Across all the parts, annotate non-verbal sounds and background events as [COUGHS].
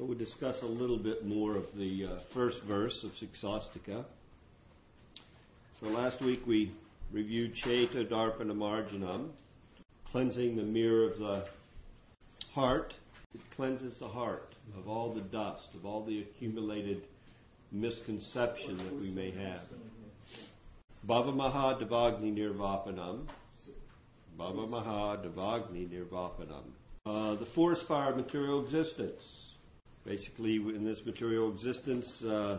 So we'll discuss a little bit more of the uh, first verse of Siksastika. So last week we reviewed Cheta Darpana Marjanam, cleansing the mirror of the heart. It cleanses the heart of all the dust, of all the accumulated misconception that we may have. Bhava Maha Devagni Nirvapanam. Bhava Maha Devagni Nirvapanam. Uh, the forest fire of material existence. Basically, in this material existence, uh, uh,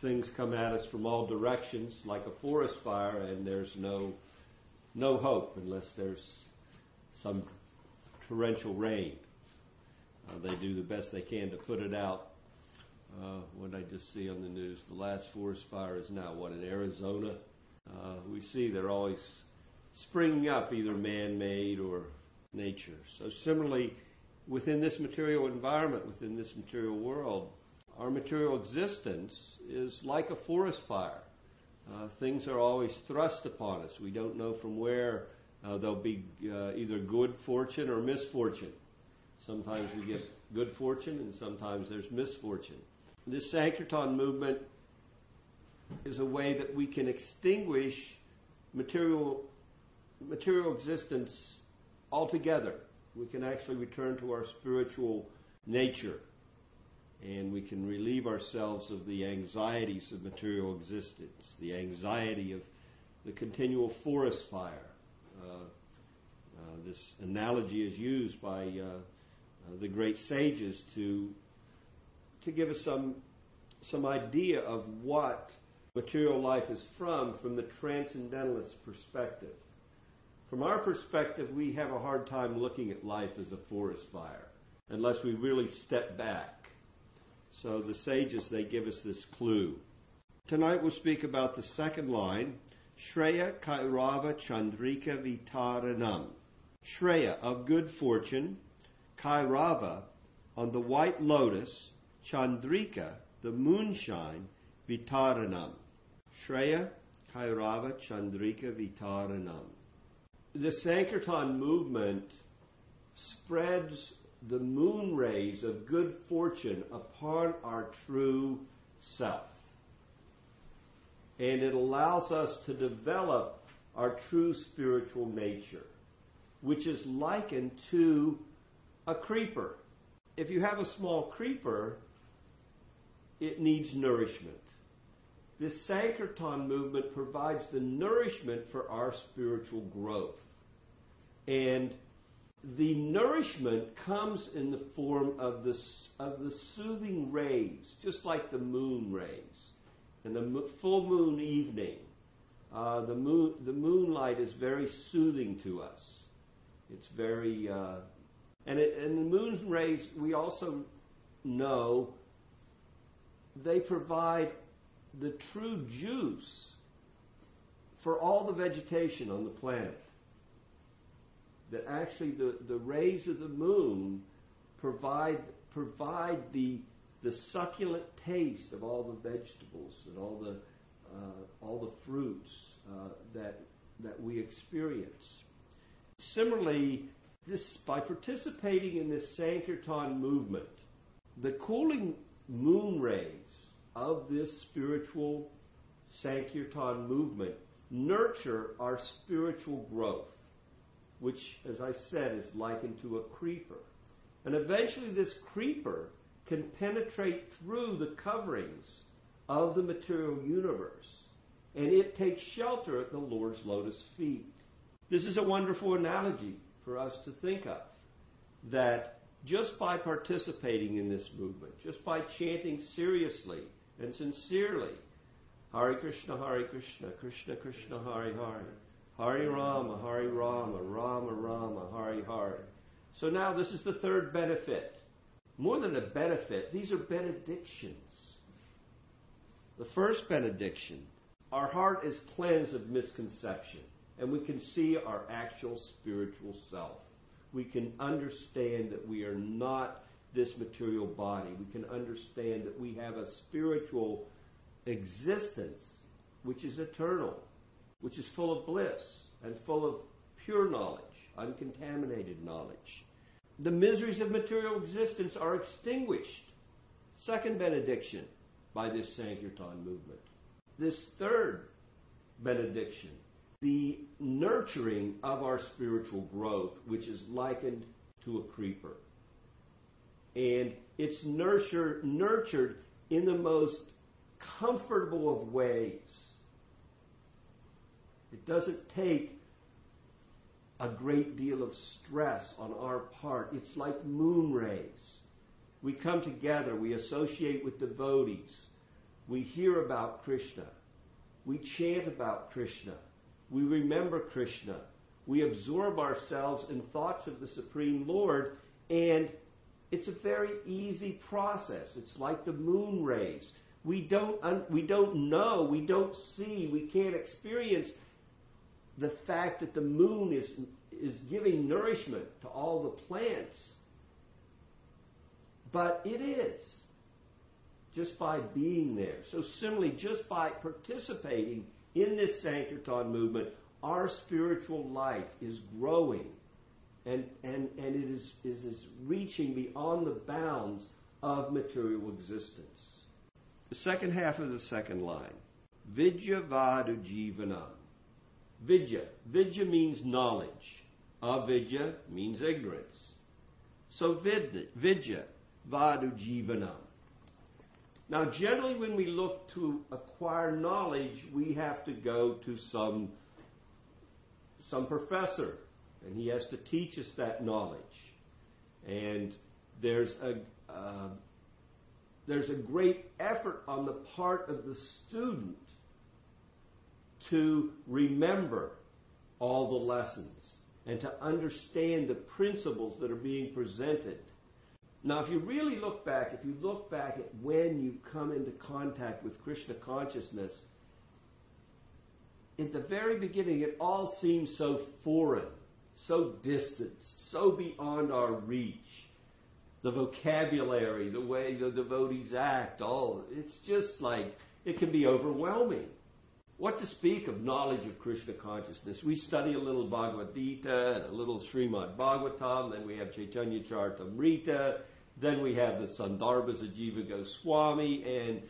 things come at us from all directions, like a forest fire, and there's no no hope unless there's some torrential rain. Uh, they do the best they can to put it out. Uh, what I just see on the news, the last forest fire is now what in Arizona. Uh, we see they're always springing up, either man-made or nature. So similarly, within this material environment, within this material world, our material existence is like a forest fire. Uh, things are always thrust upon us. We don't know from where uh, there'll be uh, either good fortune or misfortune. Sometimes we get good fortune, and sometimes there's misfortune. This Sankirtan movement is a way that we can extinguish material material existence altogether. We can actually return to our spiritual nature and we can relieve ourselves of the anxieties of material existence, the anxiety of the continual forest fire. Uh, uh, this analogy is used by uh, uh the great sages to to give us some some idea of what material life is from from the transcendentalist perspective. From our perspective, we have a hard time looking at life as a forest fire unless we really step back. So the sages, they give us this clue. Tonight we'll speak about the second line, Shreya Kairava Chandrika Vitaranam. Shreya, of good fortune, Kairava, on the white lotus, Chandrika, the moonshine, Vitaranam. Shreya Kairava Chandrika Vitaranam the Sankirtan movement spreads the moon rays of good fortune upon our true self. And it allows us to develop our true spiritual nature, which is likened to a creeper. If you have a small creeper, it needs nourishment. This Sankirtan movement provides the nourishment for our spiritual growth. And the nourishment comes in the form of the, of the soothing rays, just like the moon rays. And the full moon evening, uh, the, moon, the moonlight is very soothing to us. It's very, uh, and, it, and the moon's rays, we also know they provide the true juice for all the vegetation on the planet. That actually the, the rays of the moon provide provide the the succulent taste of all the vegetables and all the uh, all the fruits uh, that that we experience. Similarly, this by participating in this Sankirtan movement, the cooling moon rays of this spiritual Sankirtan movement nurture our spiritual growth, which, as I said, is likened to a creeper. And eventually, this creeper can penetrate through the coverings of the material universe, and it takes shelter at the Lord's lotus feet. This is a wonderful analogy for us to think of that just by participating in this movement, just by chanting seriously and sincerely. Hare Krishna, Hare Krishna, Krishna Krishna, Hare Hare. Hare Rama, Hare Rama, Rama Rama, Hare Hare. So now this is the third benefit. More than a benefit, these are benedictions. The first benediction, our heart is cleansed of misconception, and we can see our actual spiritual self. We can understand that we are not this material body. We can understand that we have a spiritual existence which is eternal, which is full of bliss and full of pure knowledge, uncontaminated knowledge. the miseries of material existence are extinguished. Second benediction by this Sankirtan movement. This third benediction, the nurturing of our spiritual growth, which is likened to a creeper. And it's nurture, nurtured in the most comfortable of ways. It doesn't take a great deal of stress on our part. It's like moon rays. We come together, we associate with devotees, we hear about Krishna, we chant about Krishna, we remember Krishna, we absorb ourselves in thoughts of the Supreme Lord, and it's a very easy process. It's like the moon rays. We don't, un- we don't know, we don't see, we can't experience the fact that the moon is, is giving nourishment to all the plants. But it is just by being there. So similarly, just by participating in this Sankirtan movement, our spiritual life is growing and, and, and it is, is, is reaching beyond the bounds of material existence. The second half of the second line. Vidya vadu jivanam. Vidya. Vidya means knowledge. Avidya means ignorance. So vidya, vadu jivanam. Now, generally, when we look to acquire knowledge, we have to go to some, some professor, and he has to teach us that knowledge. And there's a, uh, there's a great effort on the part of the student to remember all the lessons and to understand the principles that are being presented. Now, if you really look back, if you look back at when you come into contact with Krishna consciousness, at the very beginning, it all seems so foreign, so distant, so beyond our reach. The vocabulary, the way the devotees act, all, it's just like, it can be overwhelming. What to speak of knowledge of Krishna consciousness? We study a little Bhagavad Gita, a little Srimad Bhagavatam, then we have Chaitanya Charitamrita, then we have the Sandarbhas of Jiva Goswami, and,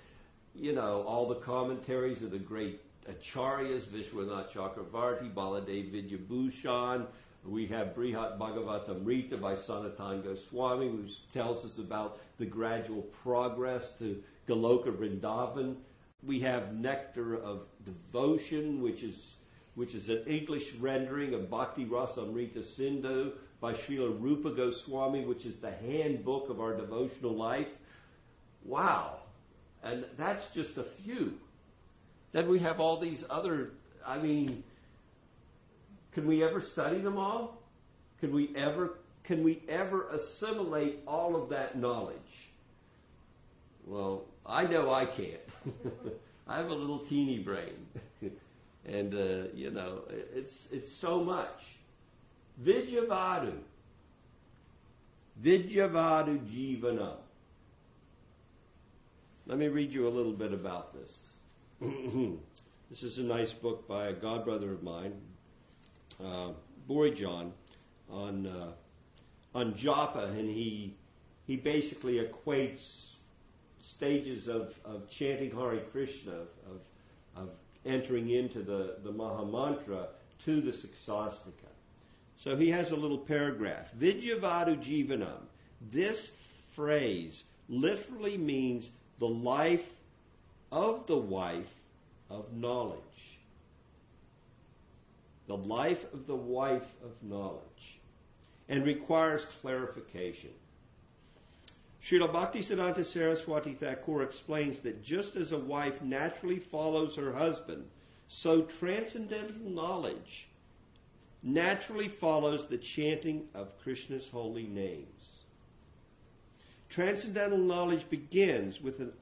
you know, all the commentaries of the great acharyas, Vishwanath Chakravarti, Baladev Vidyabhushan. We have Brihat Bhagavatamrita by Sanatan Goswami, which tells us about the gradual progress to Goloka Vrindavan we have Nectar of Devotion, which is which is an English rendering of Bhakti Rasamrita Sindhu by Srila Rupa Goswami, which is the handbook of our devotional life. Wow. And that's just a few. Then we have all these other, I mean, can we ever study them all? Can we ever, can we ever assimilate all of that knowledge? Well, I know I can't. [LAUGHS] I have a little teeny brain. [LAUGHS] and, uh, you know, it's, it's so much. Vidyavadu. Vidyavadu Jivana. Let me read you a little bit about this. [CLEARS THROAT] this is a nice book by a godbrother of mine, uh, John, on, uh, on japa, and he, he basically equates stages of, of chanting Hare Krishna, of, of, of entering into the, the Maha Mantra to the Siksastika. So he has a little paragraph. Vidyavadu Jivanam. This phrase literally means the life of the wife of knowledge. The life of the wife of knowledge. And requires clarification. Srila Bhaktisiddhanta Saraswati Thakur explains that just as a wife naturally follows her husband, so transcendental knowledge naturally follows the chanting of Krishna's holy names. Transcendental knowledge begins with, an,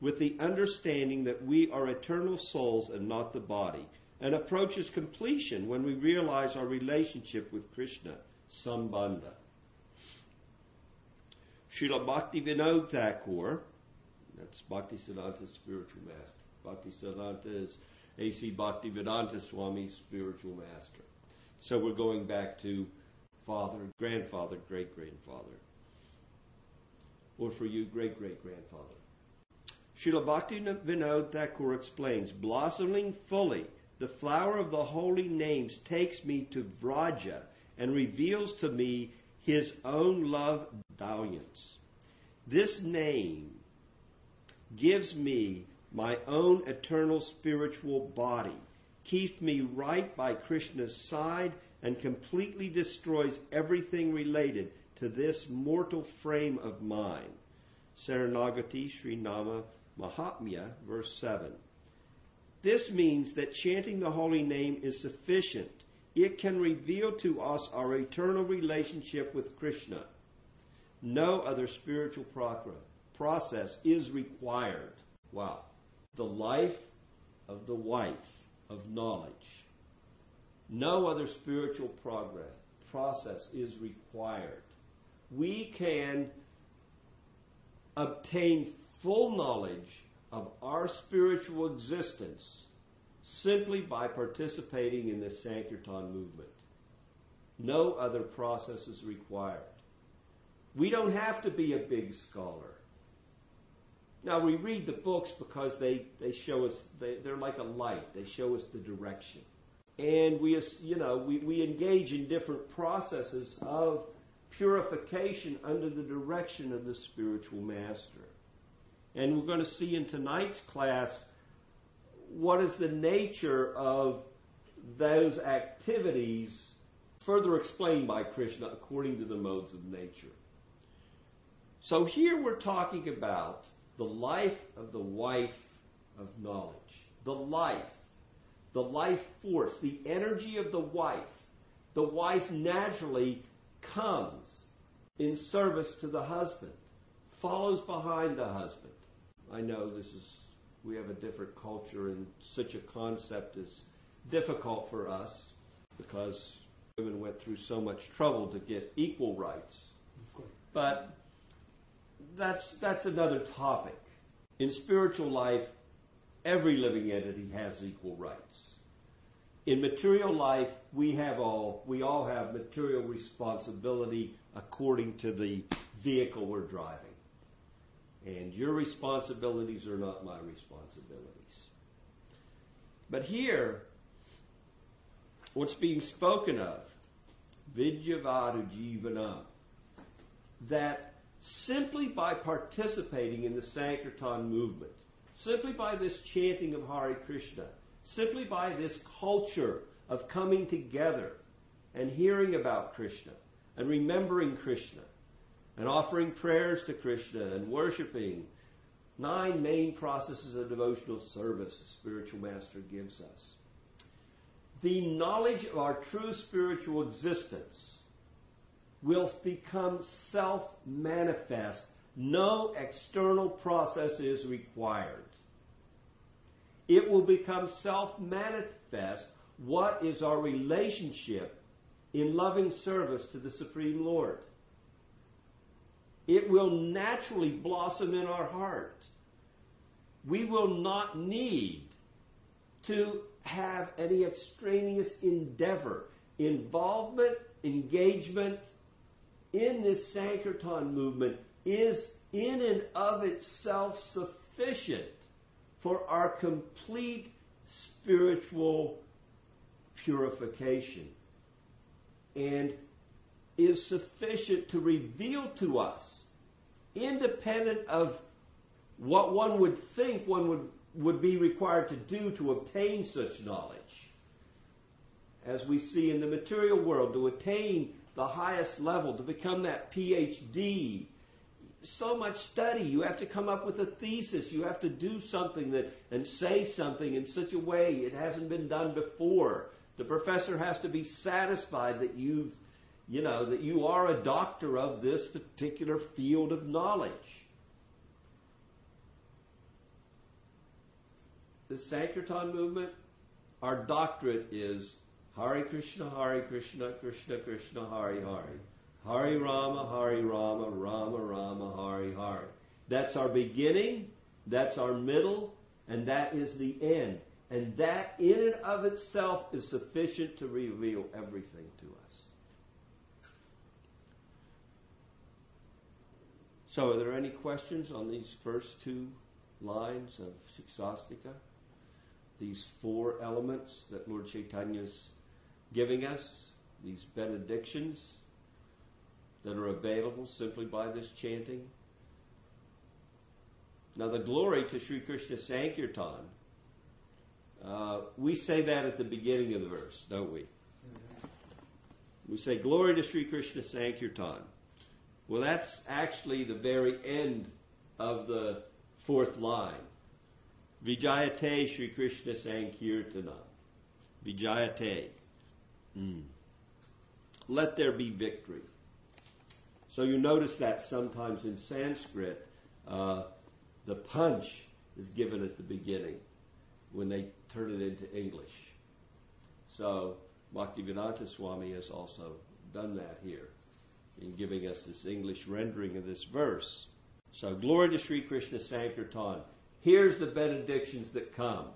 with the understanding that we are eternal souls and not the body, and approaches completion when we realize our relationship with Krishna, Sambandha. Srila Bhakti Vinod Thakur, that's Bhakti Siddhanta's spiritual master. Bhakti Siddhanta is A.C. Bhakti Vedanta Swami's spiritual master. So we're going back to father, grandfather, great grandfather. Or for you, great great grandfather. Srila Bhakti Vinod Thakur explains, blossoming fully, the flower of the holy names takes me to Vraja and reveals to me his own love dalliance. This name gives me my own eternal spiritual body, keeps me right by Krishna's side, and completely destroys everything related to this mortal frame of mine. Saranagati Sri Nama Mahatmya, verse 7. This means that chanting the holy name is sufficient. It can reveal to us our eternal relationship with Krishna. No other spiritual process is required. Wow. The life of the wife of knowledge. No other spiritual progress, process is required. We can obtain full knowledge of our spiritual existence simply by participating in the Sankirtan movement. No other process is required. We don't have to be a big scholar. Now we read the books because they, they show us, they, they're like a light. They show us the direction. And we, you know, we, we engage in different processes of purification under the direction of the spiritual master. And we're going to see in tonight's class what is the nature of those activities further explained by Krishna according to the modes of nature. So here we're talking about the life of the wife of knowledge. The life, the life force, the energy of the wife. The wife naturally comes in service to the husband, follows behind the husband. I know this is, we have a different culture and such a concept is difficult for us because women went through so much trouble to get equal rights. But that's, that's another topic. In spiritual life, every living entity has equal rights. In material life, we have all, we all have material responsibility according to the vehicle we're driving. And your responsibilities are not my responsibilities. But here, what's being spoken of, Vidyavadu Jivanam, that simply by participating in the Sankirtan movement, simply by this chanting of Hare Krishna, simply by this culture of coming together and hearing about Krishna and remembering Krishna and offering prayers to Krishna and worshiping, nine main processes of devotional service the spiritual master gives us. The knowledge of our true spiritual existence will become self manifest. No external process is required. It will become self manifest what is our relationship in loving service to the Supreme Lord. It will naturally blossom in our heart. We will not need to have any extraneous endeavor, involvement, engagement, in this Sankirtan movement is in and of itself sufficient for our complete spiritual purification and is sufficient to reveal to us, independent of what one would think one would, would be required to do to obtain such knowledge. As we see in the material world, to attain the highest level, to become that PhD. So much study. You have to come up with a thesis. You have to do something that, and say something in such a way it hasn't been done before. The professor has to be satisfied that you've, you know, that you are a doctor of this particular field of knowledge. The Sankirtan movement, our doctorate is Hare Krishna, Hare Krishna, Krishna Krishna, Hare Hare. Hare Rama, Hare Rama, Rama Rama, Hare Hare. That's our beginning, that's our middle, and that is the end. And that in and of itself is sufficient to reveal everything to us. So, are there any questions on these first two lines of Siksastika? These four elements that Lord Chaitanya is giving us, these benedictions that are available simply by this chanting. Now, the glory to Sri Krishna Sankirtan, uh, we say that at the beginning of the verse, don't we? We say, Glory to Sri Krishna Sankirtan. Well, that's actually the very end of the fourth line. Vijayate Sri Krishna Sankirtana. Vijayate. Mm. Let there be victory. So you notice that sometimes in Sanskrit, uh, the punch is given at the beginning when they turn it into English. So Bhaktivedanta Swami has also done that here in giving us this English rendering of this verse. So, glory to Sri Krishna Sankirtan. Here's the benedictions that come.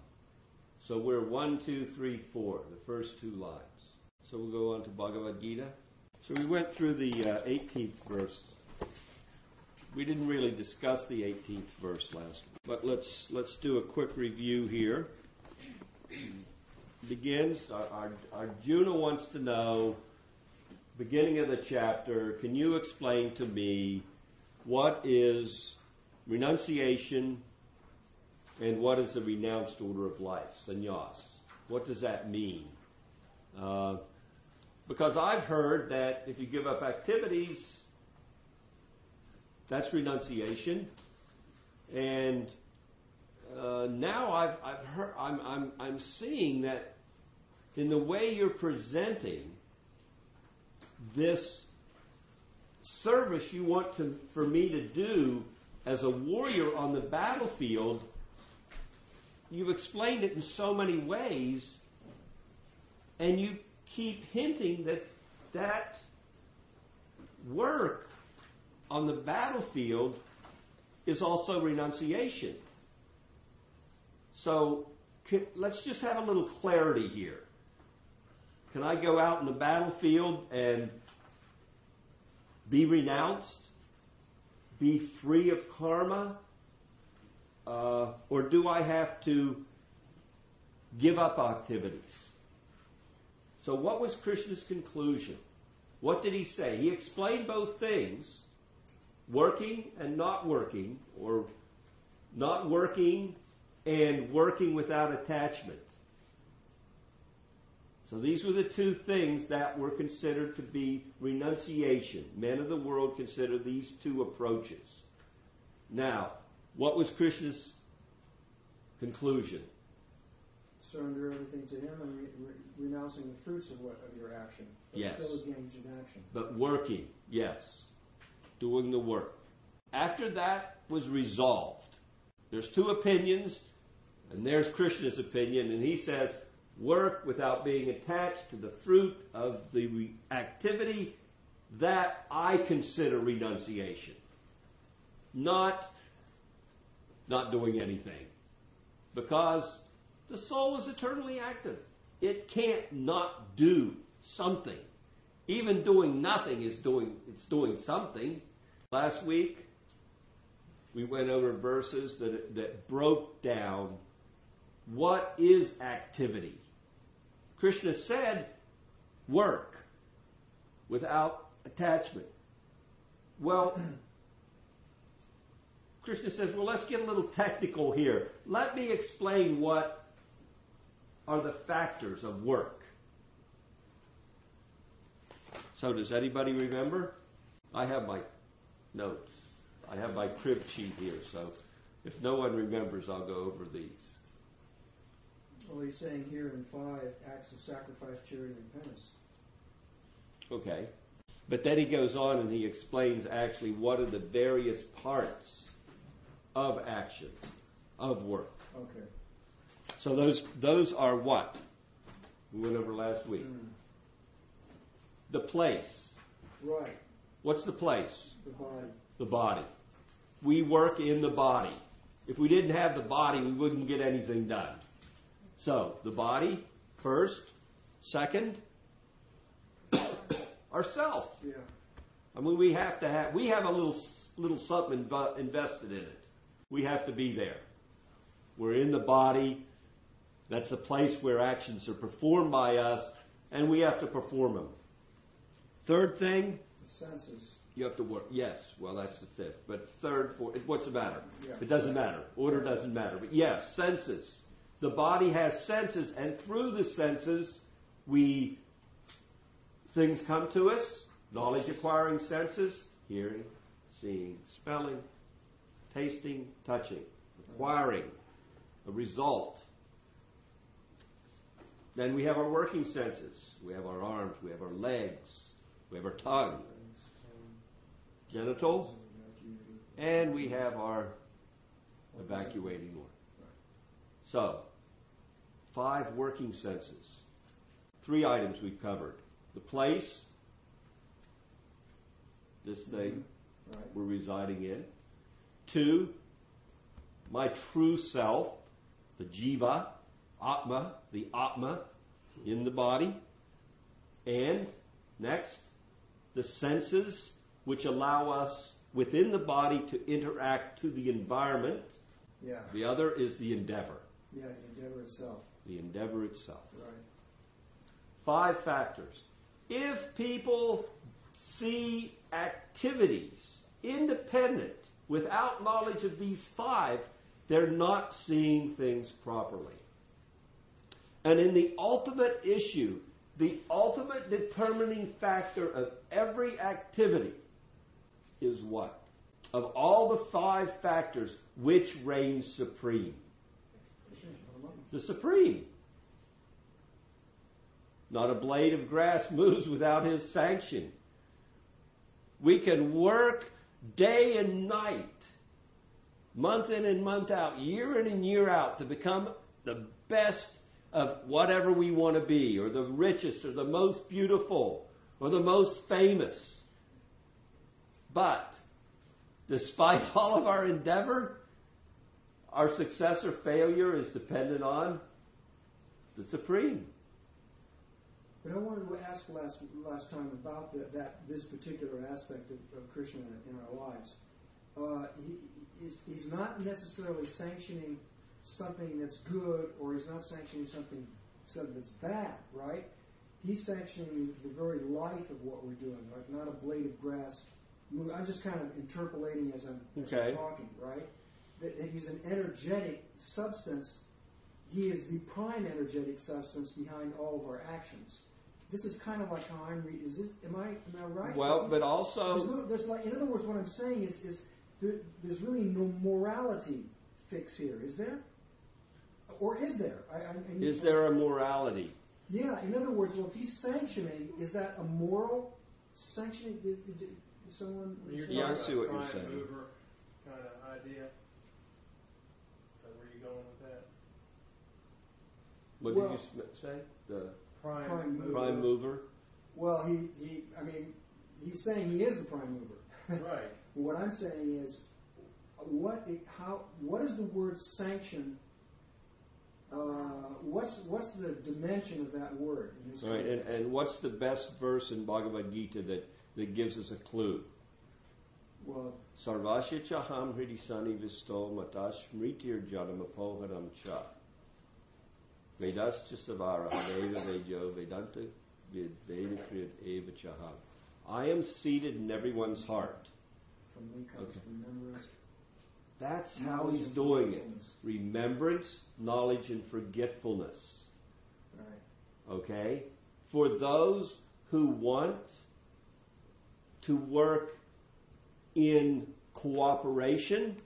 So we're one, two, three, four, the first two lines. So we'll go on to Bhagavad Gita. So we went through the uh, 18th verse. We didn't really discuss the 18th verse last week, but let's let's do a quick review here. Begins our, our Arjuna wants to know beginning of the chapter, can you explain to me what is renunciation and what is the renounced order of life, sannyas? What does that mean? Uh, because I've heard that if you give up activities, that's renunciation. And uh, now I've, I've heard, I'm, I'm, I'm seeing that in the way you're presenting this service you want to, for me to do as a warrior on the battlefield, you've explained it in so many ways, and you keep hinting that that work on the battlefield is also renunciation. So can, let's just have a little clarity here. Can I go out in the battlefield and be renounced? Be free of karma? Uh, or do I have to give up activities? So, what was Krishna's conclusion? What did he say? He explained both things working and not working, or not working and working without attachment. So these were the two things that were considered to be renunciation. Men of the world consider these two approaches. Now, what was Krishna's conclusion? Surrender everything to Him and re- re- renouncing the fruits of, what, of your action. But yes. still engaged in action. But working, yes. Doing the work. After that was resolved, there's two opinions, and there's Krishna's opinion, and he says, work without being attached to the fruit of the activity, that I consider renunciation. Not not doing anything. Because the soul is eternally active. It can't not do something. Even doing nothing is doing it's doing something. Last week we went over verses that that broke down what is activity. Krishna said, work without attachment. Well, [CLEARS THROAT] Krishna says, well, let's get a little technical here. Let me explain what are the factors of work. So, does anybody remember? I have my notes. I have my crib sheet here, so if no one remembers, I'll go over these. Well, he's saying here in five acts of sacrifice, charity, and penance. Okay. But then he goes on and he explains actually what are the various parts of action, of work. Okay. So those those are what? We went over last week. Mm. The place. Right. What's the place? The body. The body. We work in the body. If we didn't have the body, we wouldn't get anything done. So, the body first, second, [COUGHS] ourself. Yeah. I mean, we have to have, we have a little, little something inv- invested in it. We have to be there. We're in the body. That's the place where actions are performed by us, and we have to perform them. Third thing, The senses. you have to work. Yes, well, that's the fifth. But third, fourth, what's the matter? Yeah. It doesn't matter. Order doesn't matter. But yes, senses. The body has senses, and through the senses, we things come to us. Knowledge acquiring senses: hearing, seeing, smelling, tasting, touching, acquiring a result. Then we have our working senses. We have our arms. We have our legs. We have our tongue, genital, and we have our evacuating organ. So, five working senses. Three items we've covered. The place, this mm-hmm. thing Right. we're residing in. Two, my true self, the jiva, atma, the atma in the body. And next, the senses which allow us within the body to interact to the environment. Yeah. The other is the endeavor, Yeah, the endeavor itself. The endeavor itself. Right. Five factors. If people see activities independent without knowledge of these five, they're not seeing things properly. And in the ultimate issue, the ultimate determining factor of every activity is what? Of all the five factors, which reigns supreme? The supreme. Not a blade of grass [LAUGHS] moves without his sanction. We can work day and night, month in and month out, year in and year out to become the best of whatever we want to be, or the richest, or the most beautiful, or the most famous. But, despite [LAUGHS] all of our endeavor, our success or failure is dependent on the Supreme. But I wanted to ask last last time about the, that this particular aspect of, of Krishna in our lives. Uh, he, he's, he's not necessarily sanctioning something that's good, or he's not sanctioning something something that's bad, right? He's sanctioning the very life of what we're doing, like not a blade of grass. I'm just kind of interpolating as I'm, as Okay. I'm talking, right? That, that he's an energetic substance he is the prime energetic substance behind all of our actions. This is kind of like how I'm reading. Is it? Am I? Am I right? Well, Is it- but there's, also, little, there's like, in other words, what I'm saying is, is there, there's really no morality fix here, is there? Or is there? I, I, I mean, is there a morality? Yeah. In other words, well, if he's sanctioning, is that a moral sanctioning? Did, did, did someone? You're Yeah, I talking see about what you're prime saying. mover kind of idea. Is that where you're going with that? What Well- did you s- say? The Prime, Prime mover. prime mover? Well, he, he. I mean, he's saying he is the prime mover. right. [LAUGHS] What I'm saying is, what it, how what is the word sanction? Uh, what's what's the dimension of that word in this All right, and, context? and what's the best verse in Bhagavad Gita that, that gives us a clue? well, Sarvasya chaham hridisani visto matash mritir janamapoharam cha. Vedascha savara veda vejo vedanta vid Vedakriyat eva chaham. I am seated in everyone's heart. from me comes Okay. remembrance. That's how he's doing it. Remembrance, knowledge, and forgetfulness. Right. Okay? For those who want to work in cooperation,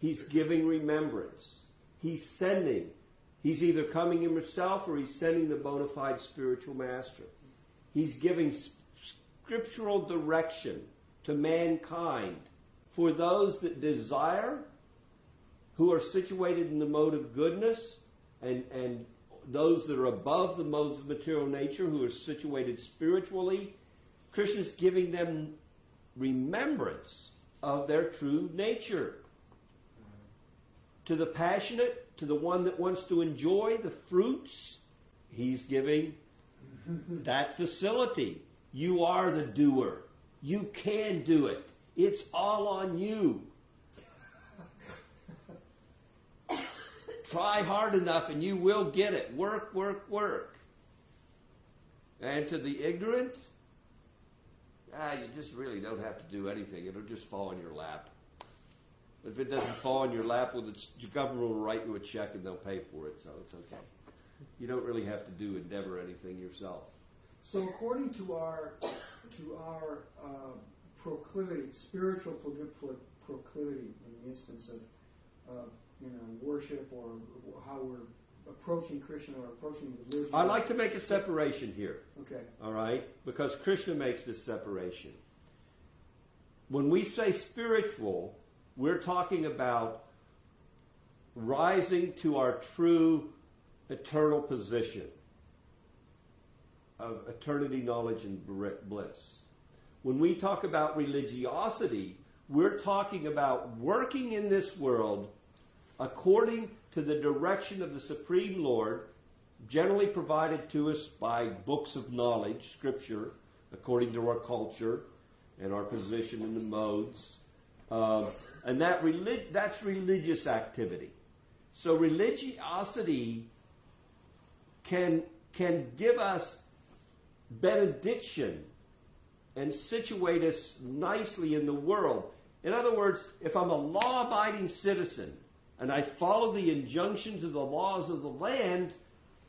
he's giving remembrance. He's sending. He's either coming himself or he's sending the bona fide spiritual master. He's giving scriptural direction to mankind for those that desire, who are situated in the mode of goodness, and, and those that are above the modes of material nature, who are situated spiritually. Krishna's giving them remembrance of their true nature. To the passionate, to the one that wants to enjoy the fruits, he's giving that facility. You are the doer. You can do it. It's all on you. [LAUGHS] Try hard enough and you will get it. Work, work, work. And to the ignorant, ah, you just really don't have to do anything. It'll just fall in your lap. If it doesn't fall in your lap, well, the government will write you a check and they'll pay for it, so it's okay. You don't really have to do endeavor anything yourself. So, according to our to our uh, proclivity, spiritual proclivity, in the instance of, of you know worship or how we're approaching Krishna or approaching the religion. I like to make a separation here. Okay. All right, because Krishna makes this separation. When we say spiritual, we're talking about rising to our true eternal position of eternity, knowledge, and bliss. When we talk about religiosity, we're talking about working in this world according to the direction of the Supreme Lord, generally provided to us by books of knowledge, Scripture, according to our culture and our position in the modes. Uh, and that relig- that's religious activity. So religiosity can, can give us benediction and situate us nicely in the world. In other words, if I'm a law abiding citizen and I follow the injunctions of the laws of the land,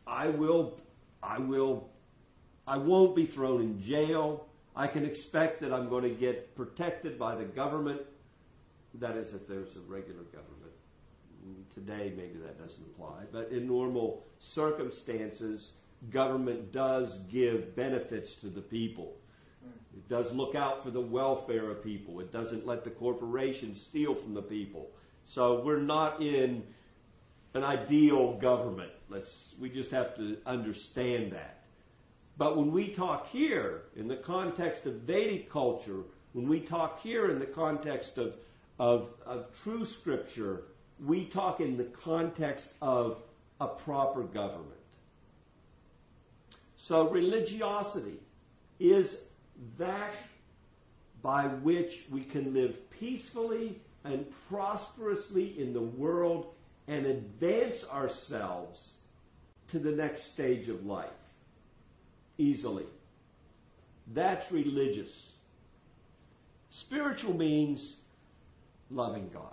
I will, I will, I won't be thrown in jail. I can expect that I'm going to get protected by the government. That is, if there's a regular government. Today, maybe that doesn't apply, but in normal circumstances, government does give benefits to the people. Hmm. It does look out for the welfare of people. It doesn't let the corporations steal from the people. So we're not in an ideal government. Let's, we just have to understand that. But when we talk here in the context of Vedic culture, when we talk here in the context of, of, of true scripture, we talk in the context of a proper government. So religiosity is that by which we can live peacefully and prosperously in the world and advance ourselves to the next stage of life easily. That's religious. Spiritual means loving God.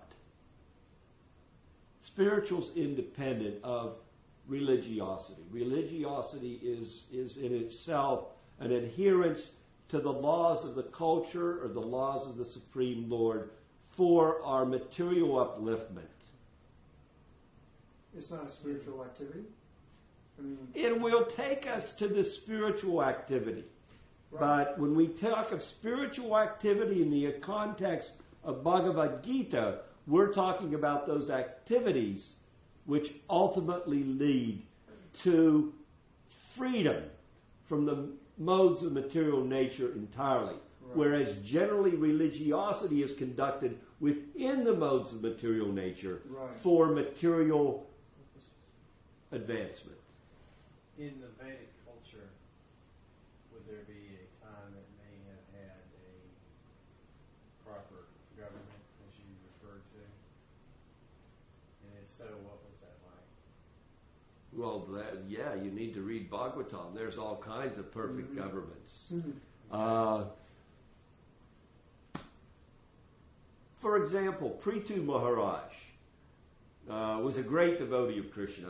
Spiritual's independent of religiosity. Religiosity is, is in itself an adherence to the laws of the culture or the laws of the Supreme Lord for our material upliftment. It's not a spiritual activity. I mean, it will take us to the spiritual activity. Right. But when we talk of spiritual activity in the context of Bhagavad Gita, we're talking about those activities which ultimately lead to freedom from the modes of material nature entirely. Right. Whereas generally religiosity is conducted within the modes of material nature right. for material advancement. In the Vedic culture, would there be a time that may have had a proper government, as you referred to? And if so, what was that like? Well, that, yeah, you need to read Bhagavatam. There's all kinds of perfect mm-hmm. governments. Mm-hmm. Uh, For example, Prithu Maharaj uh, was a great devotee of Krishna,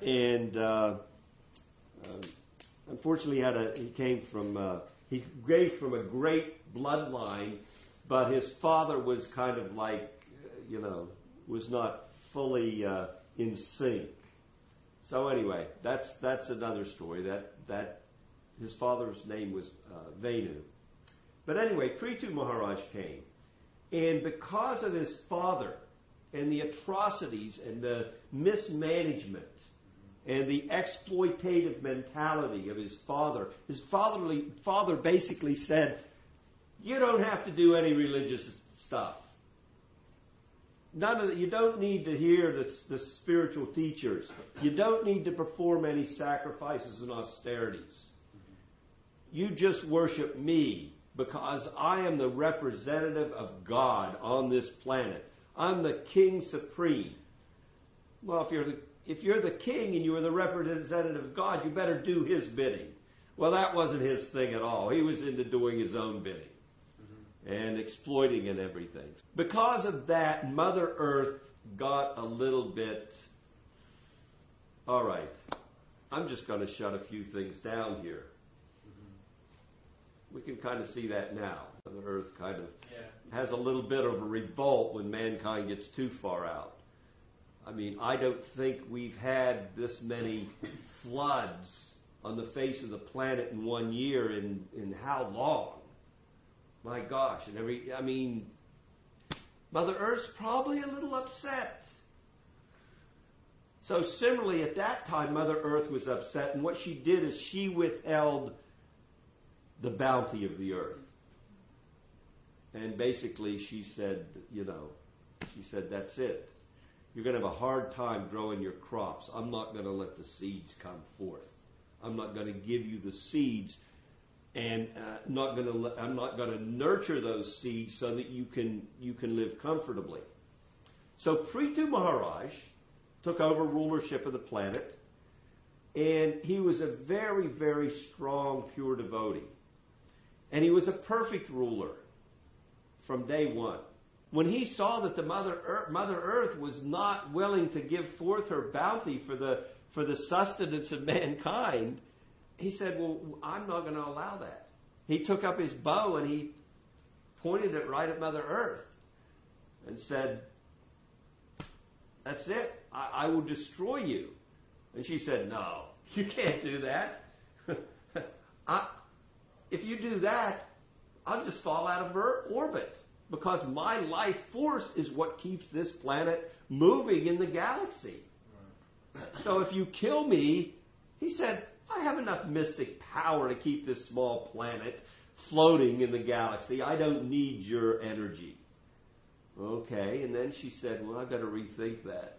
and uh, uh, unfortunately, had a, he came from uh, he came from a great bloodline, but his father was kind of like you know was not fully uh, in sync. So anyway, that's that's another story. That that his father's name was uh, Venu. But anyway, Prithu Maharaj came. And because of his father and the atrocities and the mismanagement and the exploitative mentality of his father, his fatherly, father basically said, You don't have to do any religious stuff. None of the, you don't need to hear the, the spiritual teachers. You don't need to perform any sacrifices and austerities. You just worship me because I am the representative of God on this planet. I'm the king supreme. Well, if you're the, if you're the king and you are the representative of God, you better do his bidding. Well, that wasn't his thing at all. He was into doing his own bidding and exploiting and everything. Because of that, Mother Earth got a little bit. All right, I'm just going to shut a few things down here. We can kind of see that now. Mother Earth kind of Yeah. has a little bit of a revolt when mankind gets too far out. I mean, I don't think we've had this many floods on the face of the planet in one year in, in how long? My gosh, and every, I mean, Mother Earth's probably a little upset. So similarly, at that time, Mother Earth was upset, and what she did is she withheld the bounty of the earth. And basically, she said, you know, she said, that's it. You're going to have a hard time growing your crops. I'm not going to let the seeds come forth. I'm not going to give you the seeds, and uh, not going to. I'm not going to nurture those seeds so that you can you can live comfortably. So Prithu Maharaj took over rulership of the planet, and he was a very very strong pure devotee, and he was a perfect ruler from day one. When he saw that the Mother Earth, Mother Earth was not willing to give forth her bounty for the, for the sustenance of [LAUGHS] mankind, he said, Well, I'm not going to allow that. He took up his bow and he pointed it right at Mother Earth and said, That's it. I, I will destroy you. And she said, No, [LAUGHS] you can't do that. [LAUGHS] I, if you do that, I'll just fall out of orbit because my life force is what keeps this planet moving in the galaxy. So if you kill me, he said, I have enough mystic power to keep this small planet floating in the galaxy. I don't need your energy. Okay, and then she said, Well, I've got to rethink that.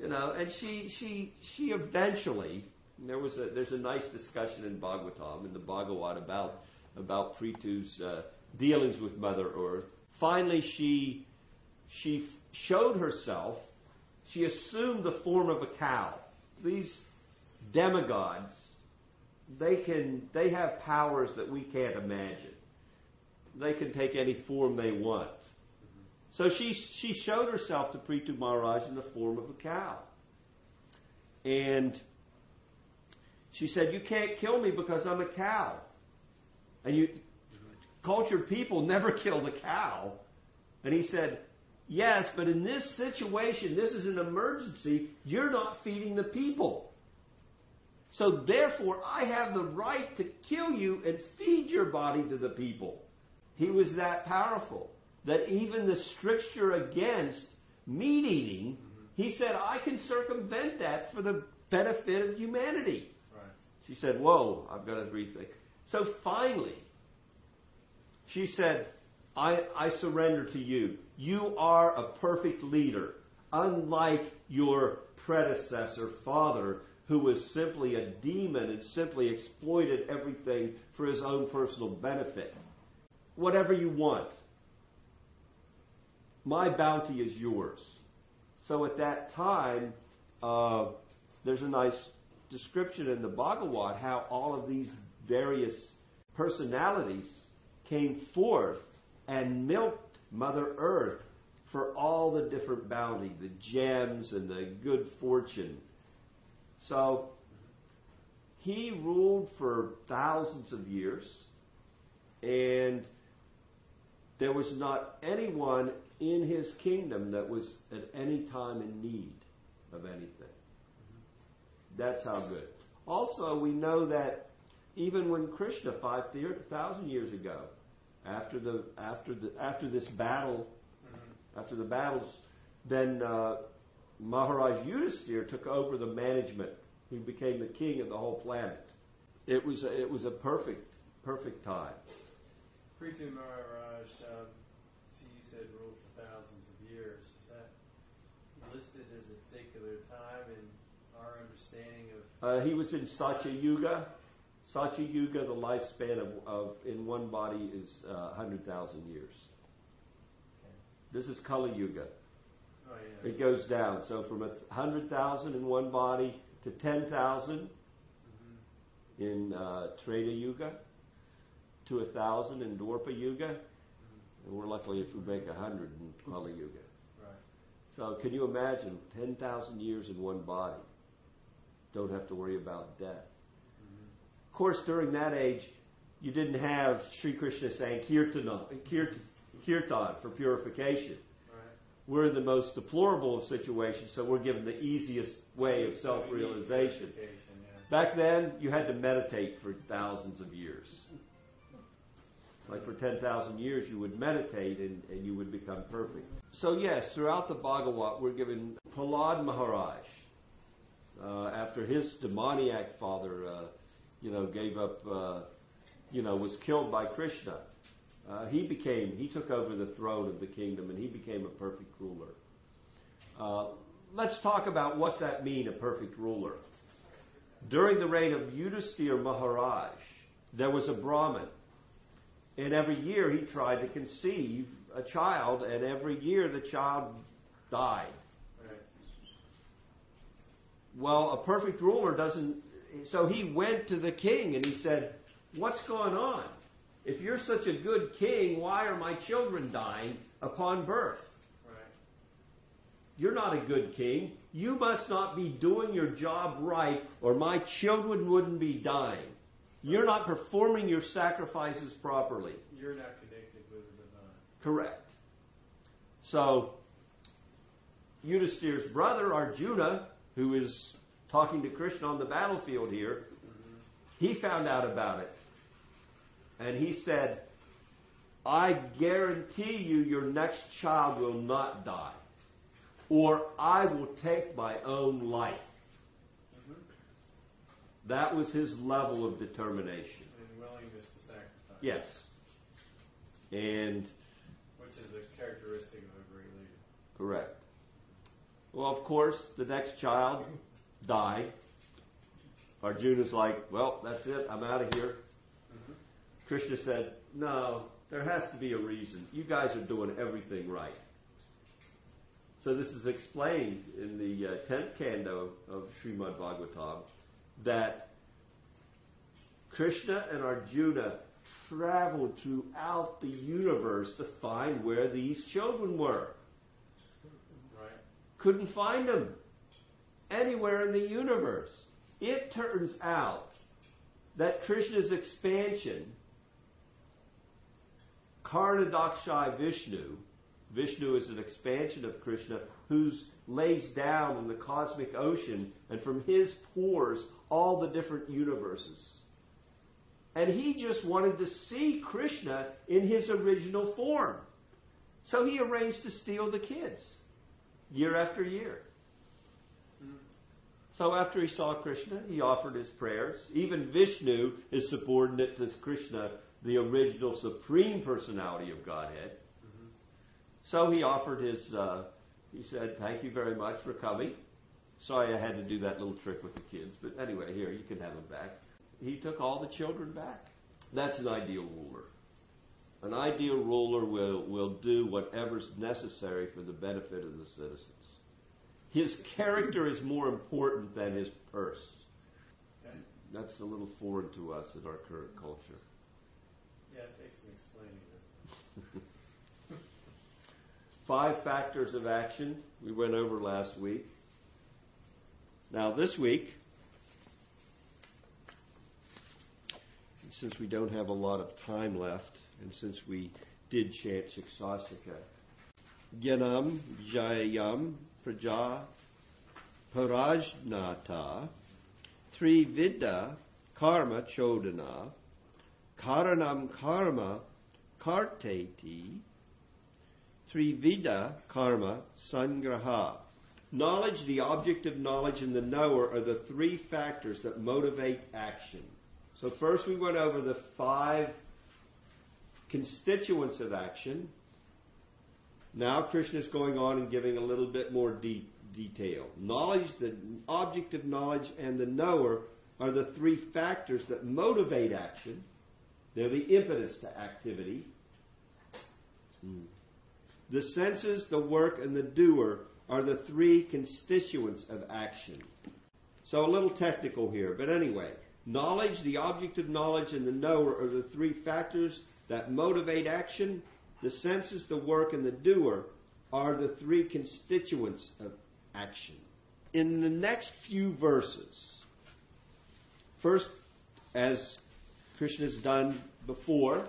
You know, and she she she eventually there was a there's a nice discussion in Bhagavatam in the Bhagavad about about Prithu's uh, dealings with Mother Earth. Finally, she she showed herself. She assumed the form of a cow. These demigods, they can they have powers that we can't imagine. They can take any form they want. So she she showed herself to Prithu Maharaj in the form of a cow, and she said, "You can't kill me because I'm a cow." And you, cultured people [LAUGHS] never kill the cow. And he said, Yes, but in this situation, this is an emergency. You're not feeding the people. So therefore, I have the right to kill you and feed your body to the people. He was that powerful that even the stricture against meat eating, he said, I can circumvent that for the benefit of humanity. Right. She said, Whoa, I've got to rethink. So finally, she said, I, I surrender to you. You are a perfect leader, unlike your predecessor, father, who was simply a demon and simply exploited everything for his own personal benefit. Whatever you want, my bounty is yours. So at that time, uh, there's a nice description in the Bhagavad how all of these various personalities came forth and milked Mother Earth for all the different bounty, the gems and the good fortune. So he ruled for thousands of years, and there was not anyone in his kingdom that was at any time in need of anything. That's how good. Also, we know that even when Krishna, five thousand years ago, after the after the after this battle, after the battles, then uh, Maharaj Yudhisthira took over the management. He became the king of the whole planet. It was a, it was a perfect perfect time. Prithu Maharaj, um, so you said ruled for thousands of years. Is that listed as a particular time in our understanding of? Uh, he was in Satya Yuga. Satya Yuga, the lifespan of, of in one body is uh, 100,000 years. This is Kali Yuga. Oh, yeah. It goes down. So from a 100,000 in one body to 10,000 Mhm. in uh, Treta Yuga to a 1,000 in Dwapara Yuga. And we're lucky if we make a 100 in Kali Yuga. Right. So can you imagine 10,000 years in one body? Don't have to worry about death. Mhm. Of course, during that age, you didn't have Sri Krishna sankirtana, kirtan for purification. Right. We're in the most deplorable of situations, so we're given the easiest way of self-realization. Back then, you had to meditate for thousands of years. Like for 10,000 years, you would meditate and, and you would become perfect. So, yes, throughout the Bhagavat, we're given Prahlad Maharaj. Uh, after his demoniac father, uh, you know, gave up, uh, you know, was killed by Krishna, uh, he became, he took over the throne of the kingdom and he became a perfect ruler. Let's talk about what's that mean, a perfect ruler. During the reign of Yudhisthira Maharaj, there was a Brahmin. And every year he tried to conceive a child, and every year the child died. Well, a perfect ruler doesn't. So he went to the king and he said, What's going on? If you're such a good king, why are my children dying upon birth? You're not a good king. You must not be doing your job right, or my children wouldn't be dying. You're not performing your sacrifices properly. You're not connected with the divine. Correct. So, Yudhisthira's brother, Arjuna, who is talking to Krishna on the battlefield here, he found out about it. And he said, I guarantee you your next child will not die, or I will take my own life. That was his level of determination. And willingness to sacrifice. Yes. And Which is a characteristic of a great leader. Correct. Well, of course, the next child died. Arjuna's like, well, that's it. I'm out of here. Mm-hmm. Krishna said, no, there has to be a reason. You guys are doing everything right. So this is explained in the uh, 10th canto of Srimad Bhagavatam that Krishna and Arjuna traveled throughout the universe to find where these children were Right. couldn't find them anywhere in the universe. It turns out that Krishna's expansion, Karanodakashayi Vishnu, Vishnu is an expansion of Krishna who lays down in the cosmic ocean and from his pores all the different universes. And he just wanted to see Krishna in his original form. So he arranged to steal the kids year after year. So after he saw Krishna, he offered his prayers. Even Vishnu is subordinate to Krishna, the original supreme personality of Godhead. So he offered his, uh, he said, Thank you very much for coming. Sorry I had to do that little trick with the kids, but anyway, here, you can have them back. He took all the children back. That's an ideal ruler. An ideal ruler will, will do whatever's necessary for the benefit of the citizens. His character is more important than his purse. That's a little foreign to us in our current culture. Yeah, it takes some explaining. [LAUGHS] Five factors of action we went over last week. Now, this week, since we don't have a lot of time left, and since we did chant Shiksasika, Gyanam Jayam Praja Parajnata Trividya Karma Chodana Karanam Karma Karteti Trivida karma sangraha. Knowledge, the object of knowledge, and the knower are the three factors that motivate action. So first we went over the five constituents of action. Now Krishna is going on and giving a little bit more de- detail. Knowledge, the object of knowledge, and the knower are the three factors that motivate action. They're the impetus to activity. Hmm. The senses, the work, and the doer are the three constituents of action. So a little technical here, but anyway, knowledge, the object of knowledge, and the knower are the three factors that motivate action. The senses, the work, and the doer are the three constituents of action. In the next few verses, first, as Krishna has done before,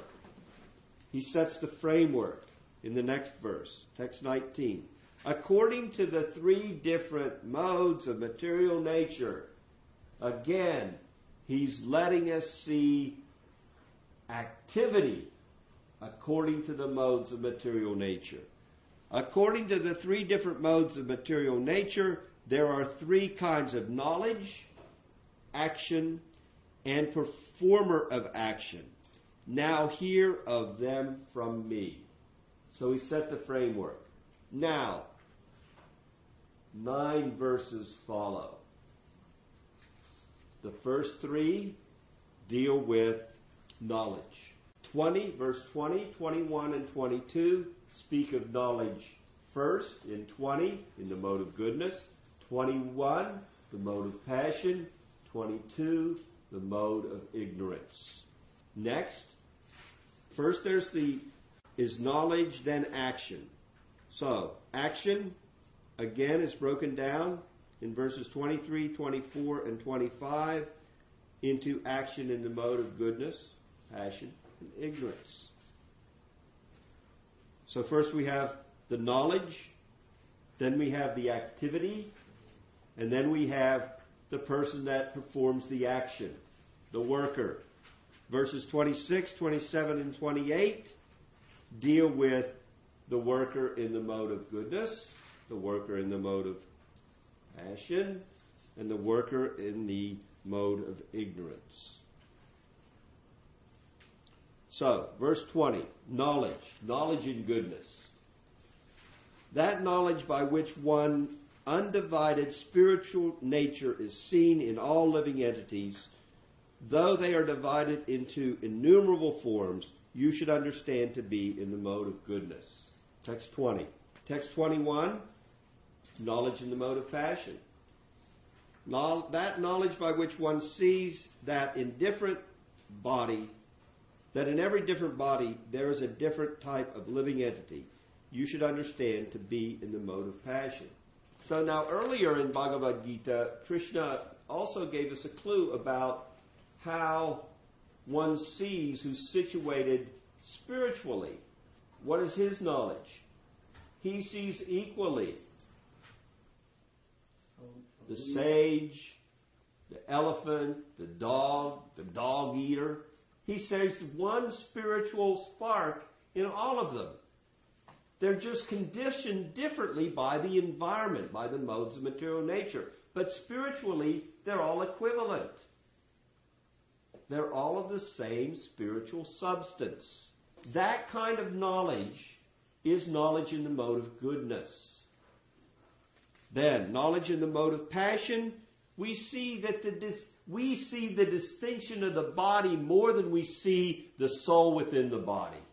he sets the framework in the next verse, text 19. According to the three different modes of material nature, again, he's letting us see activity according to the modes of material nature. According to the three different modes of material nature, there are three kinds of knowledge, action, and performer of action. Now hear of them from me. So he set the framework. Now, nine verses follow. The first three deal with knowledge. 20, verse 20, 21, and 22 speak of knowledge first. In 20, in the mode of goodness. 21, the mode of passion. 22, the mode of ignorance. Next, first there's the is knowledge, then action. So, action, again, is broken down in verses 23, 24, and 25 into action in the mode of goodness, passion, and ignorance. So, first we have the knowledge, then we have the activity, and then we have the person that performs the action, the worker. Verses 26, 27, and 28 deal with the worker in the mode of goodness, the worker in the mode of passion, and the worker in the mode of ignorance. So, verse 20, knowledge, knowledge and goodness. That knowledge by which one undivided spiritual nature is seen in all living entities, though they are divided into innumerable forms, you should understand to be in the mode of goodness. Text 20. Text 21, knowledge in the mode of passion. That knowledge by which one sees that in different body, that in every different body there is a different type of living entity, you should understand to be in the mode of passion. So now earlier in Bhagavad Gita, Krishna also gave us a clue about how one sees who's situated spiritually. What is his knowledge? He sees equally the sage, the elephant, the dog, the dog eater. He says one spiritual spark in all of them. They're just conditioned differently by the environment, by the modes of material nature. But spiritually, they're all equivalent. They're all of the same spiritual substance. That kind of knowledge is knowledge in the mode of goodness. Then, knowledge in the mode of passion, we see that the dis- we see the distinction of the body more than we see the soul within the body.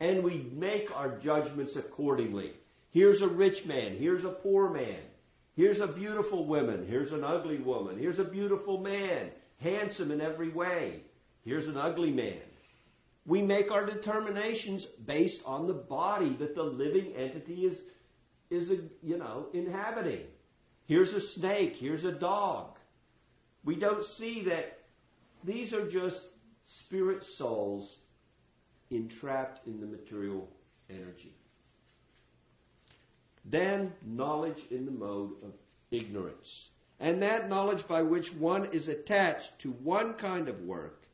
And we make our judgments accordingly. Here's a rich man, here's a poor man. Here's a beautiful woman, here's an ugly woman, here's a beautiful man, handsome in every way. Here's an ugly man. We make our determinations based on the body that the living entity is, is a, you know, inhabiting. Here's a snake. Here's a dog. We don't see that these are just spirit souls entrapped in the material energy. Then knowledge in the mode of ignorance and that knowledge by which one is attached to one kind of work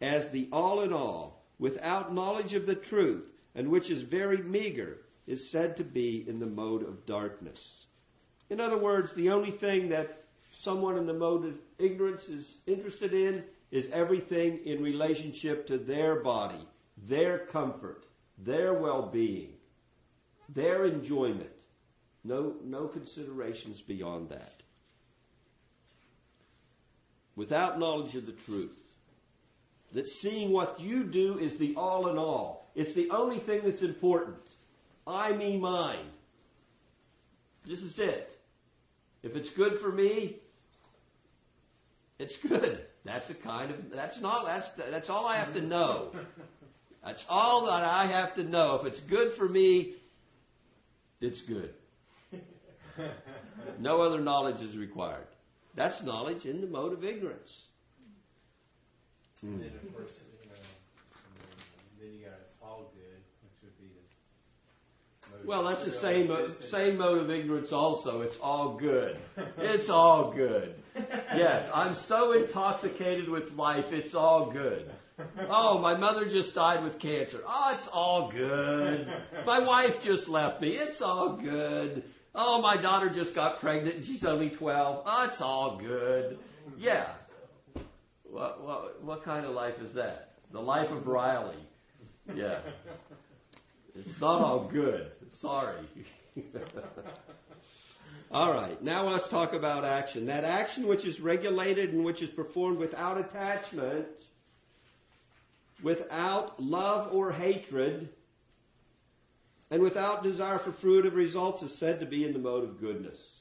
as the all in all, without knowledge of the truth, and which is very meager, is said to be in the mode of darkness. In other words, the only thing that someone in the mode of ignorance is interested in is everything in relationship to their body, their comfort, their well-being, their enjoyment. No, no considerations beyond that. Without knowledge of the truth. That seeing what you do is the all in all. It's the only thing that's important. I, me, mine. This is it. If it's good for me, it's good. That's a kind of, that's not, that's, that's all I have to know. That's all that I have to know. If it's good for me, it's good. No other knowledge is required. That's knowledge in the mode of ignorance. And hmm. then of course, you know, then you got it's all good, which would be the. Well, that's the same existence. same mode of ignorance. Also, it's all good. It's all good. Yes, I'm so intoxicated with life. It's all good. Oh, my mother just died with cancer. Oh, it's all good. My wife just left me. It's all good. Oh, my daughter just got pregnant and she's only 12. Oh, it's all good. Yeah. What, what, what kind of life is that? The life of Riley. Yeah. It's not all good. Sorry. [LAUGHS] all right. Now let's talk about action. That action which is regulated and which is performed without attachment, without love or hatred, and without desire for fruit of results is said to be in the mode of goodness.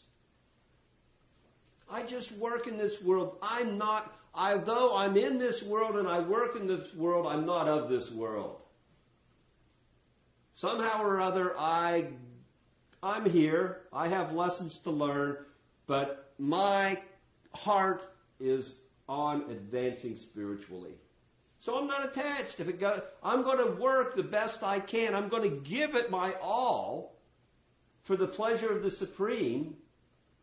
I just work in this world. I'm not, I, though I'm in this world and I work in this world, I'm not of this world. Somehow or other, I, I'm here. I have lessons to learn, but my heart is on advancing spiritually. So I'm not attached. If it go, I'm going to work the best I can. I'm going to give it my all for the pleasure of the Supreme.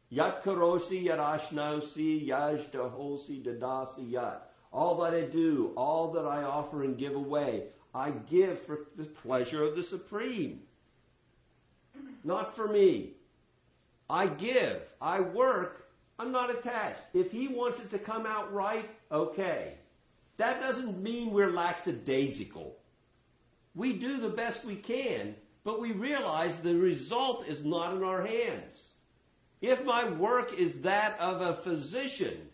Yat karosi, yat ashnosi, yaj dahosi, dadasi yat. All that I do, all that I offer and give away, I give for the pleasure of the Supreme. Not for me. I give. I work. I'm not attached. If he wants it to come out right, okay. That doesn't mean we're lackadaisical. We do the best we can, but we realize the result is not in our hands. If my work is that of a physician,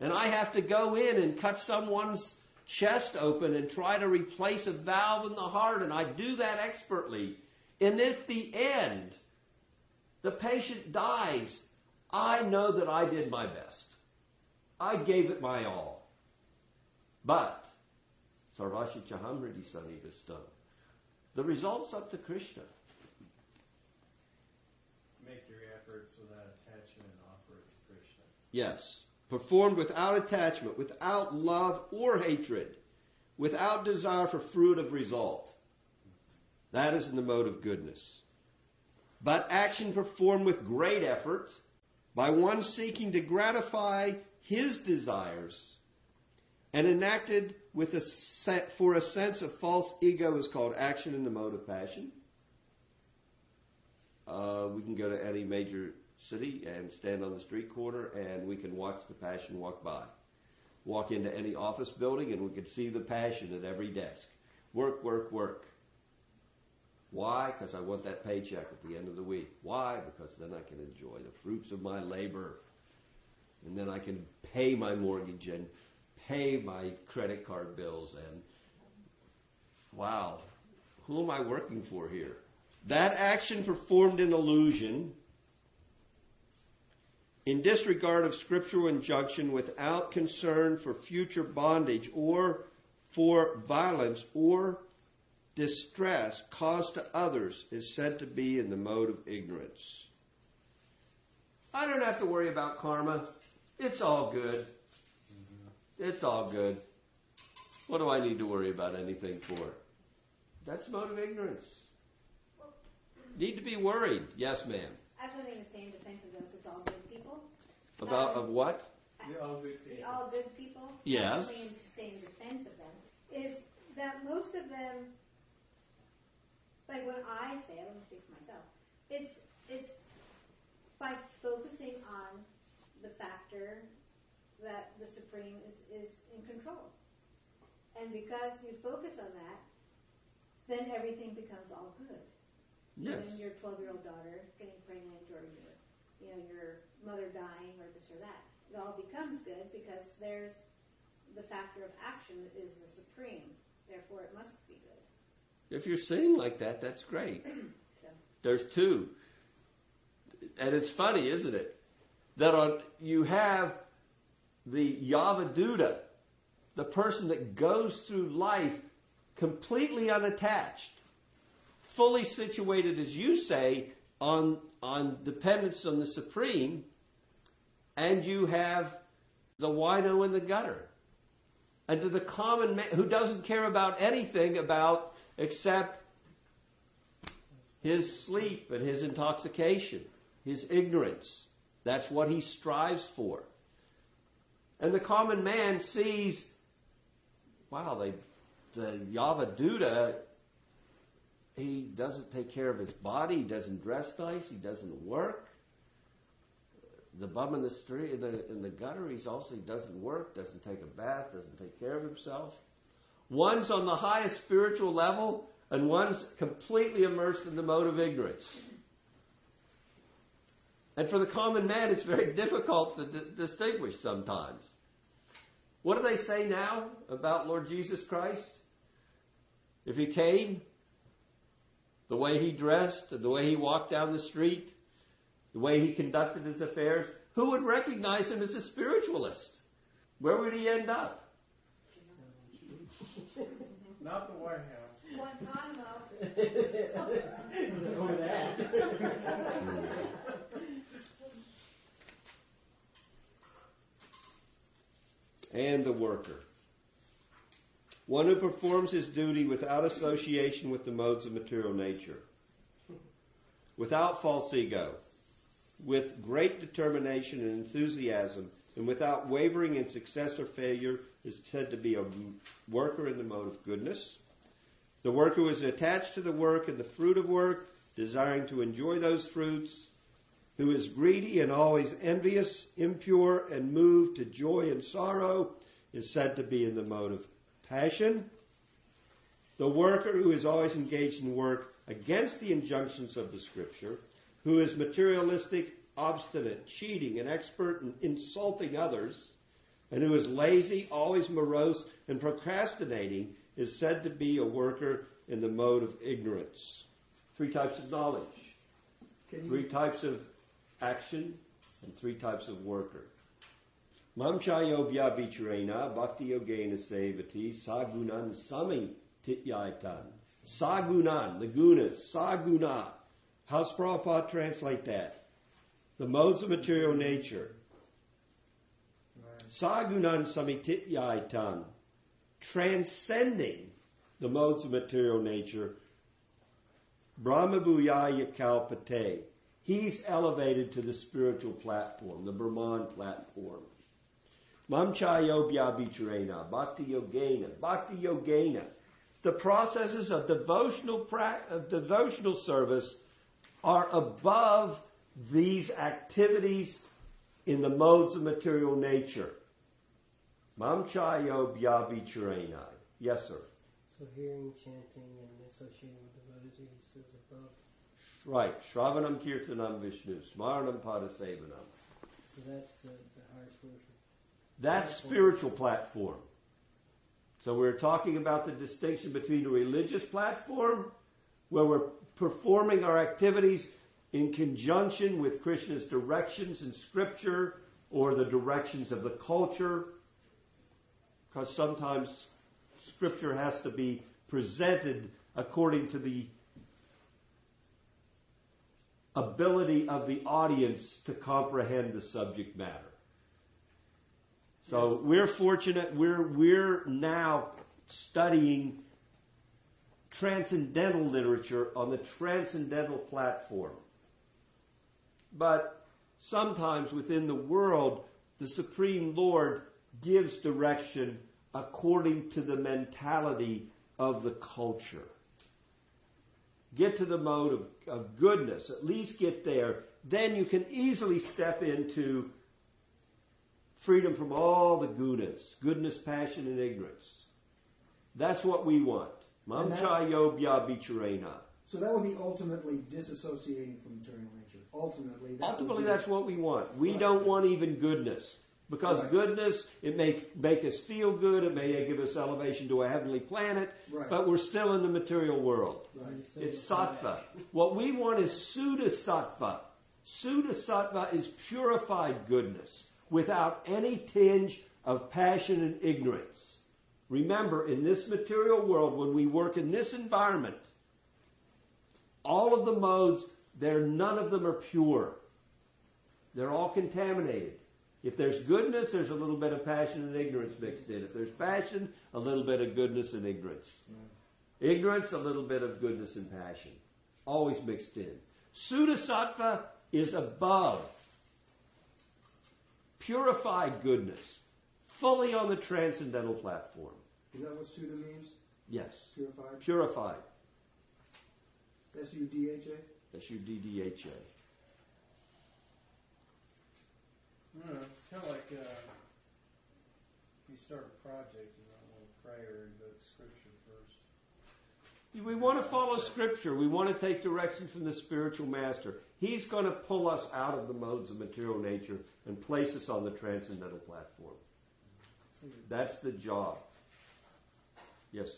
and I have to go in and cut someone's chest open and try to replace a valve in the heart, and I do that expertly, and if the end, the patient dies, I know that I did my best. I gave it my all. But, Sarvashi Chahamriti Sanivisto, the result's up to Krishna. Make your efforts without attachment and offer it to Krishna. Yes. Performed without attachment, without love or hatred, without desire for fruit of result. That is in the mode of goodness. But action performed with great effort by one seeking to gratify his desires and enacted with a for a sense of false ego is called action in the mode of passion. Uh, we can go to any major city and stand on the street corner and we can watch the passion walk by. Walk into any office building and we can see the passion at every desk. Work, work, work. Why? Because I want that paycheck at the end of the week. Why? Because then I can enjoy the fruits of my labor. And then I can pay my mortgage and pay my credit card bills and wow, who am I working for here? That action performed in illusion, in disregard of scriptural injunction, without concern for future bondage or for violence or distress caused to others, is said to be in the mode of ignorance. I don't have to worry about karma. It's all good. It's all good. What do I need to worry about anything for? That's the mode of ignorance. Need to be worried. Yes, ma'am. I was going to say in defense of those, it's all good people. About of what? The all good The people. all good people. Yes. Actually, in say in defense of them, is that most of them, like when I say, I don't speak for myself, it's it's by focusing on the factor that the supreme is, is in control, and because you focus on that, then everything becomes all good. Yes. Even your 12 year old daughter getting pregnant or your, you know, your mother dying or this or that. it all becomes good because there's the factor of action is the supreme. Therefore, it must be good. If you're seeing like that, that's great. [CLEARS THROAT] So, There's two. And it's funny, isn't it? That on, you have the avadhuta, the person that goes through life completely unattached, fully situated, as you say, on, on dependence on the Supreme, and you have the wino in the gutter. And to the common man who doesn't care about anything about except his sleep and his intoxication, his ignorance. That's what he strives for. And the common man sees, wow, they, the avadhuta, he doesn't take care of his body, he doesn't dress nice, he doesn't work. The bum in the street, in the, in the gutter, he's also, he doesn't work, doesn't take a bath, doesn't take care of himself. One's on the highest spiritual level, and one's completely immersed in the mode of ignorance. And for the common man, it's very difficult to d- distinguish sometimes. What do they say now about Lord Jesus Christ? If he came, the way he dressed, and the way he walked down the street, the way he conducted his affairs, who would recognize him as a spiritualist? Where would he end up? Not the White House. Guantanamo. [LAUGHS] Over that. [LAUGHS] and the worker. One who performs his duty without association with the modes of material nature, without false ego, with great determination and enthusiasm, and without wavering in success or failure, is said to be a worker in the mode of goodness. The worker who is attached to the work and the fruit of work, desiring to enjoy those fruits, who is greedy and always envious, impure, and moved to joy and sorrow, is said to be in the mode of passion. The worker who is always engaged in work against the injunctions of the scripture, who is materialistic, obstinate, cheating, and expert in insulting others, and who is lazy, always morose, and procrastinating, is said to be a worker in the mode of ignorance. Three types of knowledge, three types of action, and three types of worker. Mamchayo vyabhichurena bhakti yogena sevati sagunan sami tityaitan. Sagunan, the gunas, saguna. How's Prabhupada translate that? The modes of material nature. Sagunan samitityaitan. Transcending the modes of material nature. Brahmabhuyaya kalpate. He's elevated to the spiritual platform, the Brahman platform. Mamchayo vyabhichurena, bhakti yogena, bhakti yogena. The processes of devotional, pra- of devotional service are above these activities in the modes of material nature. Mamchayo vyabhichurena. Yes, sir. So hearing, chanting, and associating with devotees is above. Right. Shravanam kirtanam vishnu, smaranam padasevanam. So that's the, the highest worship. That's spiritual platform. So we're talking about the distinction between a religious platform, where we're performing our activities in conjunction with Krishna's directions in scripture or the directions of the culture, because sometimes scripture has to be presented according to the ability of the audience to comprehend the subject matter. So we're fortunate. We're we're now studying transcendental literature on the transcendental platform. But sometimes within the world, the Supreme Lord gives direction according to the mentality of the culture. Get to the mode of, of goodness, at least get there. Then you can easily step into freedom from all the gunas, goodness, passion, and ignorance. That's what we want. And that's- Mamchayo so that would be ultimately disassociating from material nature. Ultimately, that Ultimately, that's what we want. We Right. don't want even goodness. Because Right. goodness, it may make us feel good, it may give us elevation to a heavenly planet, Right. but we're still in the material world. Right. It's sattva. What we want is Suddha sattva. Suddha sattva is purified goodness without any tinge of passion and ignorance. Remember, in this material world, when we work in this environment, all of the modes, they're, none of them are pure. They're all contaminated. If there's goodness, there's a little bit of passion and ignorance mixed in. If there's passion, a little bit of goodness and ignorance. Mm. Ignorance, a little bit of goodness and passion. Always mixed in. Sudasattva is above. Purified goodness. Fully on the transcendental platform. Is that what Suda means? Yes. Purified? Purified. S-U-D-H-A? S-U-D-D-H-A. No, it's kind of like uh, if you start a project, you don't want to pray or invoke scripture first. We want to follow scripture. We want to take direction from the spiritual master. He's going to pull us out of the modes of material nature and place us on the transcendental platform. That's the job. Yes.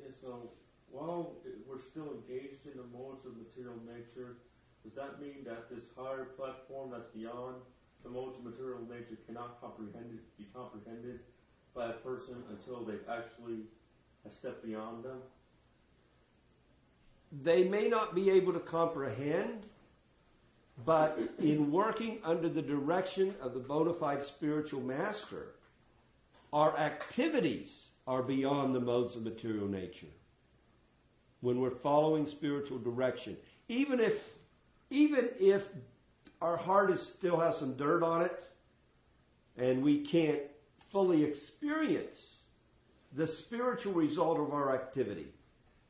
Yeah, so while we're still engaged in the modes of material nature, does that mean that this higher platform that's beyond the modes of material nature cannot comprehend be comprehended by a person until they've actually have stepped beyond them? They may not be able to comprehend, but in working under the direction of the bona fide spiritual master, our activities are beyond the modes of material nature. When we're following spiritual direction, even if, even if our heart is still has some dirt on it, and we can't fully experience the spiritual result of our activity,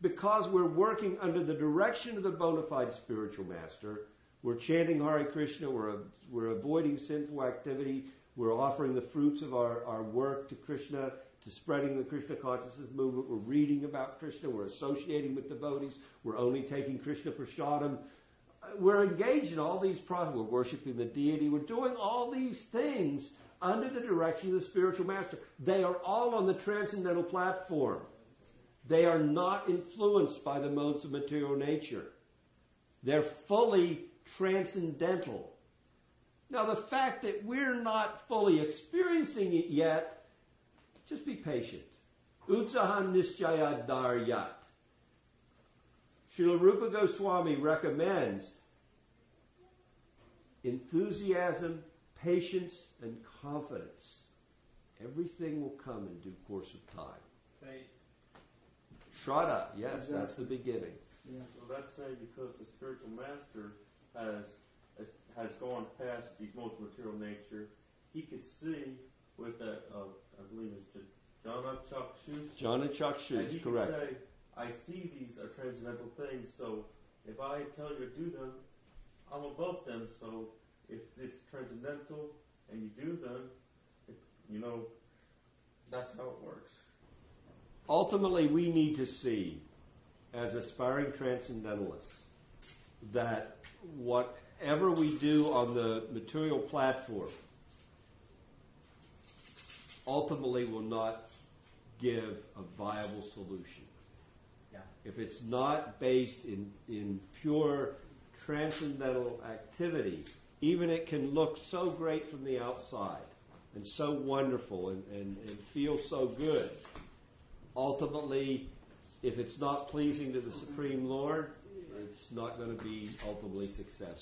because we're working under the direction of the bona fide spiritual master, we're chanting Hare Krishna, we're, we're avoiding sinful activity, we're offering the fruits of our, our work to Krishna, to spreading the Krishna consciousness movement, we're reading about Krishna, we're associating with devotees, we're only taking Krishna prasadam. We're engaged in all these processes, we're worshiping the deity, we're doing all these things under the direction of the spiritual master. They are all on the transcendental platform. They are not influenced by the modes of material nature. They're fully transcendental. Now, the fact that we're not fully experiencing it yet, just be patient. Utsahan Nischaya Daryat. Srila Rupa Goswami recommends enthusiasm, patience, and confidence. Everything will come in due course of time. Faith. Shraddha, yes, that's the beginning. Yeah. So that's saying because the spiritual master has has, has gone past these modes of material nature, he could see with that uh, I believe it's just Jnana Chakshus. Jnana Chakshus, correct. Can say, I see these are transcendental things, so if I tell you to do them, I'm above them. So if it's transcendental and you do them, it, you know, that's how it works. Ultimately, we need to see, as aspiring transcendentalists, that whatever we do on the material platform ultimately will not give a viable solution. If it's not based in, in pure transcendental activity, even it can look so great from the outside and so wonderful and, and, and feel so good. Ultimately, if it's not pleasing to the Supreme Lord, it's not going to be ultimately successful.